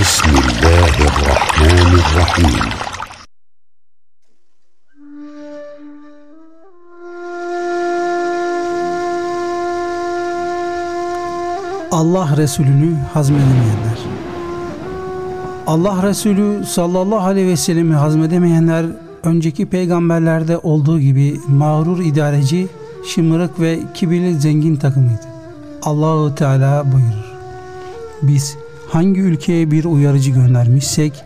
بسم الله الرحمن الرحيم Allah Resulünü hazmedemeyenler. Allah Resulü sallallahu aleyhi ve sellemi hazmedemeyenler önceki peygamberlerde olduğu gibi mağrur idareci, şımarık ve kibirli zengin takımıydı. Allahu Teala buyurur. Biz hangi ülkeye bir uyarıcı göndermişsek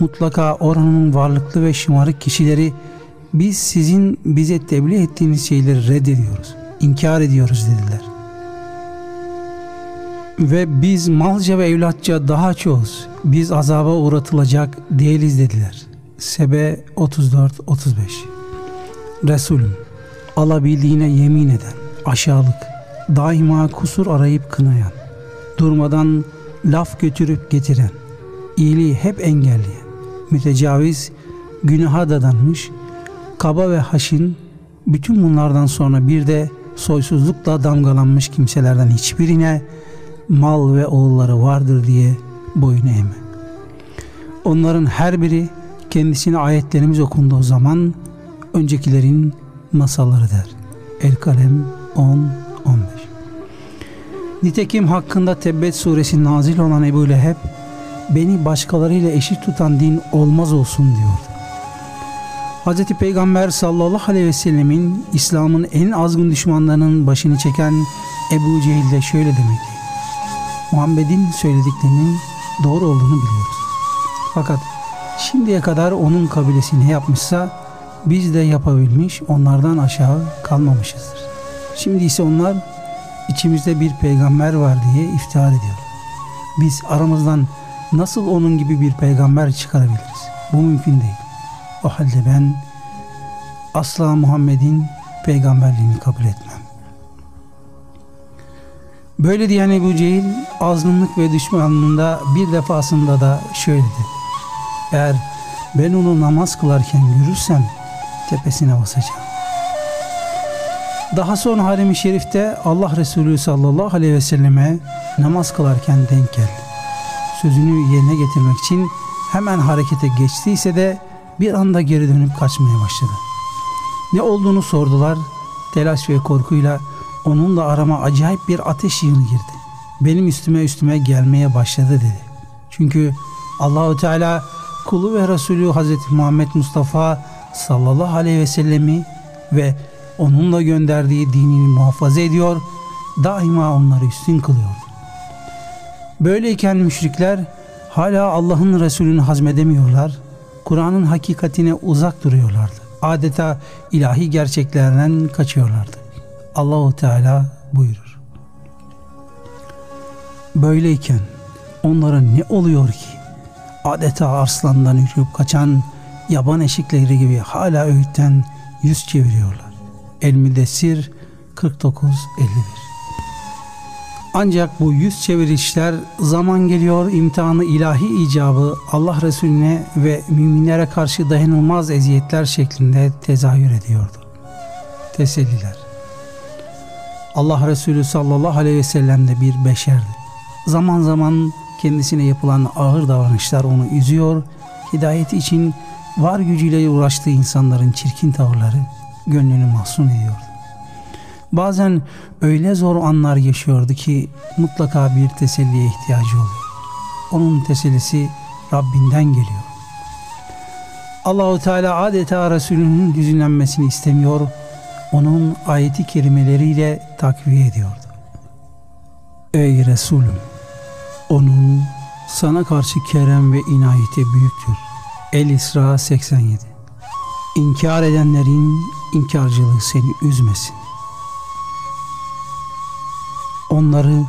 mutlaka oranın varlıklı ve şımarık kişileri biz sizin bize tebliğ ettiğiniz şeyleri reddediyoruz, inkar ediyoruz dediler. Ve biz malca ve evlatça daha çoğuz. Biz azaba uğratılacak değiliz dediler. Sebe 34-35 Resulüm alabildiğine yemin eden, aşağılık, daima kusur arayıp kınayan, durmadan laf götürüp getiren, iyiliği hep engelleyen, mütecaviz, günaha dadanmış, kaba ve haşin, bütün bunlardan sonra bir de soysuzlukla damgalanmış kimselerden hiçbirine mal ve oğulları vardır diye boyun eğme. Onların her biri kendisine ayetlerimiz okunduğu zaman öncekilerin masalları der. El Kalem 10-15 Nitekim hakkında Tebbet suresi nazil olan Ebu Leheb beni başkalarıyla eşit tutan din olmaz olsun diyordu. Hz. Peygamber sallallahu aleyhi ve sellemin İslam'ın en azgın düşmanlarının başını çeken Ebu Cehil de şöyle demekti. Muhammed'in söylediklerinin doğru olduğunu biliyoruz. Fakat şimdiye kadar onun kabilesi ne yapmışsa biz de yapabilmiş onlardan aşağı kalmamışızdır. Şimdi ise onlar içimizde bir peygamber var diye iftihar ediyor. Biz aramızdan nasıl onun gibi bir peygamber çıkarabiliriz? Bu mümkün değil. O halde ben asla Muhammed'in peygamberliğini kabul etmem. Böyle diyen Ebu Cehil azgınlık ve düşmanlığında bir defasında da şöyle dedi. Eğer ben onu namaz kılarken görürsem tepesine basacağım. Daha sonra harem-i şerifte Allah Resulü sallallahu aleyhi ve selleme namaz kılarken denk geldi. Sözünü yerine getirmek için hemen harekete geçtiyse de bir anda geri dönüp kaçmaya başladı. Ne olduğunu sordular. Telaş ve korkuyla onunla arama acayip bir ateş yığını girdi. Benim üstüme üstüme gelmeye başladı dedi. Çünkü Allahu Teala kulu ve Resulü Hazreti Muhammed Mustafa sallallahu aleyhi ve sellemi ve onunla gönderdiği dinini muhafaza ediyor, daima onları üstün kılıyordu. Böyleyken müşrikler hala Allah'ın Resulünü hazmedemiyorlar, Kur'an'ın hakikatine uzak duruyorlardı. Adeta ilahi gerçeklerden kaçıyorlardı. Allahu Teala buyurur. Böyleyken onlara ne oluyor ki? Adeta arslandan yürüyüp kaçan yaban eşikleri gibi hala öğütten yüz çeviriyorlar. El Müddessir 49-51 Ancak bu yüz çevirişler zaman geliyor imtihanı ilahi icabı Allah Resulüne ve müminlere karşı dayanılmaz eziyetler şeklinde tezahür ediyordu. Teselliler Allah Resulü sallallahu aleyhi ve sellem de bir beşerdi. Zaman zaman kendisine yapılan ağır davranışlar onu üzüyor, hidayeti için var gücüyle uğraştığı insanların çirkin tavırları gönlünü mahzun ediyordu. Bazen öyle zor anlar yaşıyordu ki mutlaka bir teselliye ihtiyacı oluyor. Onun tesellisi Rabbinden geliyor. Allahu Teala adeta Resulünün hüzünlenmesini istemiyor, onun ayeti kerimeleriyle takviye ediyordu. Ey Resulüm! Onun sana karşı kerem ve inayeti büyüktür. El-İsra 87 İnkar edenlerin inkarcılığı seni üzmesin. Onları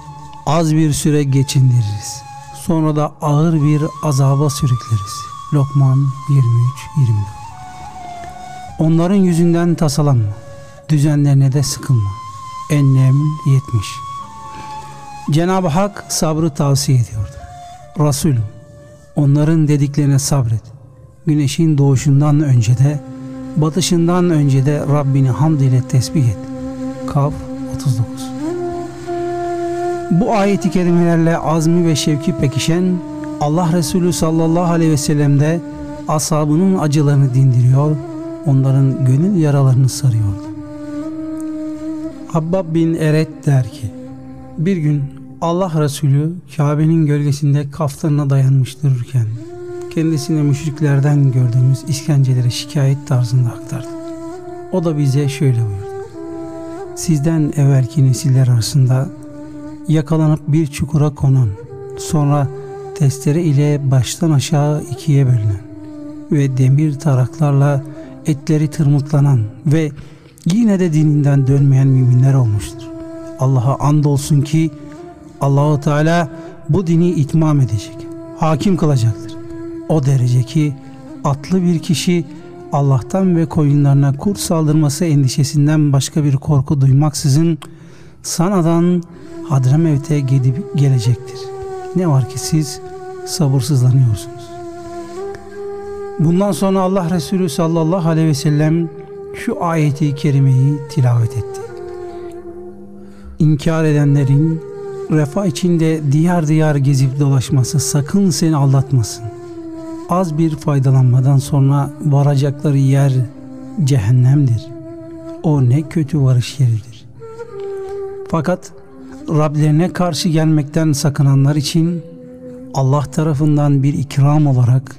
az bir süre geçindiririz. Sonra da ağır bir azaba sürükleriz. Lokman 23-24 Onların yüzünden tasalanma. Düzenlerine de sıkılma. Ennem 70 Cenab-ı Hak sabrı tavsiye ediyordu. Resulüm onların dediklerine sabret. Güneşin doğuşundan önce de batışından önce de Rabbini hamd ile tesbih et. Kaf 39 Bu ayeti kerimelerle azmi ve şevki pekişen Allah Resulü sallallahu aleyhi ve sellem de ashabının acılarını dindiriyor, onların gönül yaralarını sarıyordu. Habbab bin Eret der ki, bir gün Allah Resulü Kabe'nin gölgesinde kaftanına dayanmış dururken kendisine müşriklerden gördüğümüz işkenceleri şikayet tarzında aktardı. O da bize şöyle buyurdu. Sizden evvelki nesiller arasında yakalanıp bir çukura konan, sonra testere ile baştan aşağı ikiye bölünen ve demir taraklarla etleri tırmıklanan ve yine de dininden dönmeyen müminler olmuştur. Allah'a andolsun ki Allahu Teala bu dini itmam edecek, hakim kılacaktır. O derece ki atlı bir kişi Allah'tan ve koyunlarına kurt saldırması endişesinden başka bir korku duymaksızın Sana'dan Hadramevt'e gidip gelecektir. Ne var ki siz sabırsızlanıyorsunuz. Bundan sonra Allah Resulü sallallahu aleyhi ve sellem şu ayeti kerimeyi tilavet etti. İnkar edenlerin refah içinde diyar diyar gezip dolaşması sakın seni aldatmasın. Az bir faydalanmadan sonra varacakları yer cehennemdir. O ne kötü varış yeridir. Fakat Rablerine karşı gelmekten sakınanlar için Allah tarafından bir ikram olarak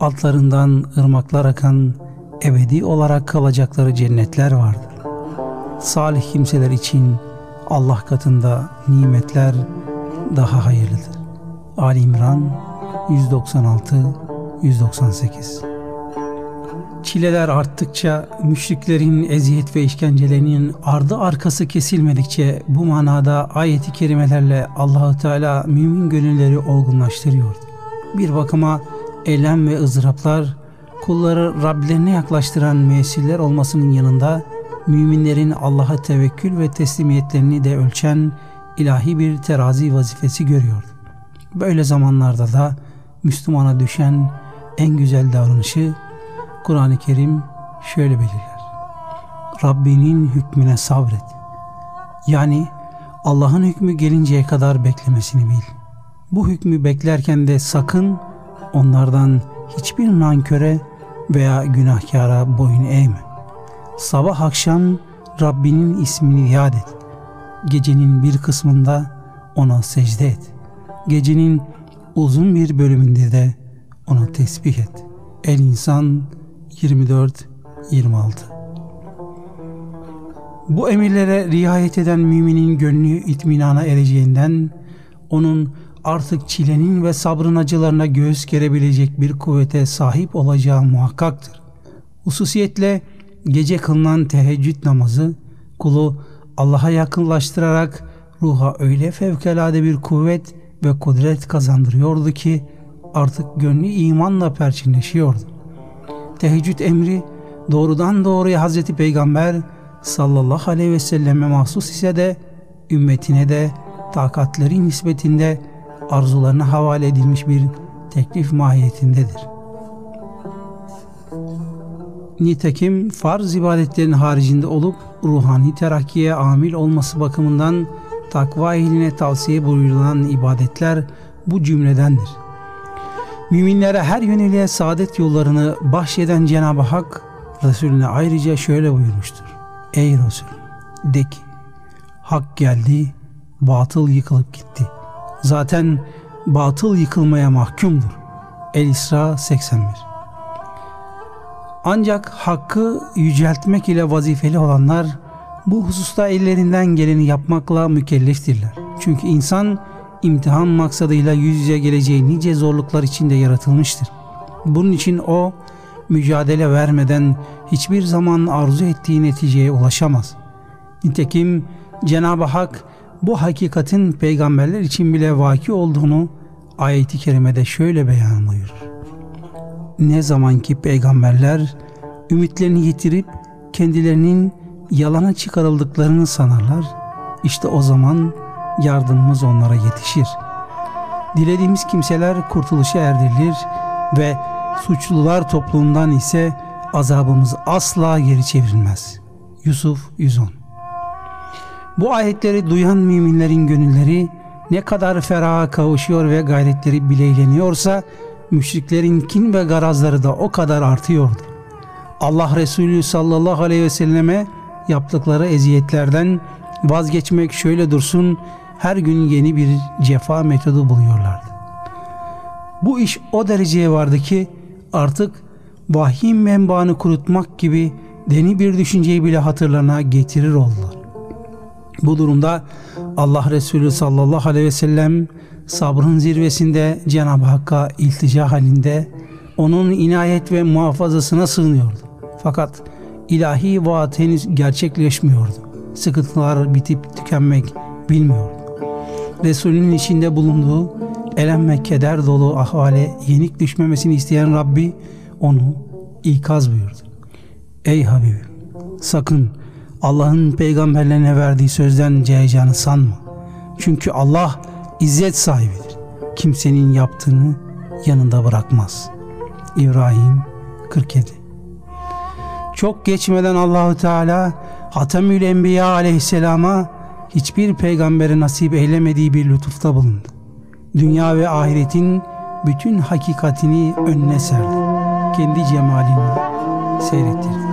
altlarından ırmaklar akan ebedi olarak kalacakları cennetler vardır. Salih kimseler için Allah katında nimetler daha hayırlıdır. Ali İmran 196 198 Çileler arttıkça, müşriklerin eziyet ve işkencelerinin ardı arkası kesilmedikçe bu manada ayeti kerimelerle Allahu Teala mümin gönülleri olgunlaştırıyor. Bir bakıma elem ve ızdıraplar kulları Rablerine yaklaştıran müessiller olmasının yanında müminlerin Allah'a tevekkül ve teslimiyetlerini de ölçen ilahi bir terazi vazifesi görüyordu. Böyle zamanlarda da Müslümana düşen en güzel davranışı Kur'an-ı Kerim şöyle belirler. Rabbinin hükmüne sabret. Yani Allah'ın hükmü gelinceye kadar beklemesini bil. Bu hükmü beklerken de sakın onlardan hiçbir nanköre veya günahkara boyun eğme. Sabah akşam Rabbinin ismini yad et. Gecenin bir kısmında ona secde et. Gecenin uzun bir bölümünde de ona tesbih et. El insan 24 26 Bu emirlere riayet eden müminin gönlü itminana ereceğinden onun artık çilenin ve sabrın acılarına göğüs gerebilecek bir kuvvete sahip olacağı muhakkaktır. Hususiyetle gece kılınan teheccüd namazı kulu Allah'a yakınlaştırarak ruha öyle fevkalade bir kuvvet ve kudret kazandırıyordu ki artık gönlü imanla perçinleşiyordu. Teheccüd emri doğrudan doğruya Hazreti Peygamber sallallahu aleyhi ve selleme mahsus ise de ümmetine de takatleri nispetinde arzularına havale edilmiş bir teklif mahiyetindedir. Nitekim farz ibadetlerin haricinde olup ruhani terakkiye amil olması bakımından takva ehline tavsiye buyurulan ibadetler bu cümledendir. Müminlere her yönüyle saadet yollarını bahşeden Cenab-ı Hak Resulüne ayrıca şöyle buyurmuştur. Ey Resul de ki hak geldi batıl yıkılıp gitti. Zaten batıl yıkılmaya mahkumdur. El-İsra 81 Ancak hakkı yüceltmek ile vazifeli olanlar bu hususta ellerinden geleni yapmakla mükelleftirler. Çünkü insan imtihan maksadıyla yüz yüze geleceği nice zorluklar içinde yaratılmıştır. Bunun için o mücadele vermeden hiçbir zaman arzu ettiği neticeye ulaşamaz. Nitekim Cenab-ı Hak bu hakikatin peygamberler için bile vaki olduğunu ayeti kerimede şöyle beyan buyurur. Ne zaman ki peygamberler ümitlerini yitirip kendilerinin yalana çıkarıldıklarını sanarlar, işte o zaman yardımımız onlara yetişir. Dilediğimiz kimseler kurtuluşa erdirilir ve suçlular topluluğundan ise azabımız asla geri çevrilmez. Yusuf 110 Bu ayetleri duyan müminlerin gönülleri ne kadar feraha kavuşuyor ve gayretleri bileyleniyorsa müşriklerin kin ve garazları da o kadar artıyordu. Allah Resulü sallallahu aleyhi ve selleme yaptıkları eziyetlerden vazgeçmek şöyle dursun her gün yeni bir cefa metodu buluyorlardı. Bu iş o dereceye vardı ki artık vahim menbaını kurutmak gibi deni bir düşünceyi bile hatırlarına getirir oldular. Bu durumda Allah Resulü sallallahu aleyhi ve sellem sabrın zirvesinde Cenab-ı Hakk'a iltica halinde onun inayet ve muhafazasına sığınıyordu. Fakat ilahi vaat henüz gerçekleşmiyordu. Sıkıntılar bitip tükenmek bilmiyordu. Resulünün içinde bulunduğu elem ve keder dolu ahvale yenik düşmemesini isteyen Rabbi onu ikaz buyurdu. Ey Habibim sakın Allah'ın peygamberlerine verdiği sözden cayacağını sanma. Çünkü Allah izzet sahibidir. Kimsenin yaptığını yanında bırakmaz. İbrahim 47 Çok geçmeden Allahu Teala Hatemül Enbiya aleyhisselama hiçbir peygambere nasip eylemediği bir lütufta bulundu. Dünya ve ahiretin bütün hakikatini önüne serdi. Kendi cemalini seyrettirdi.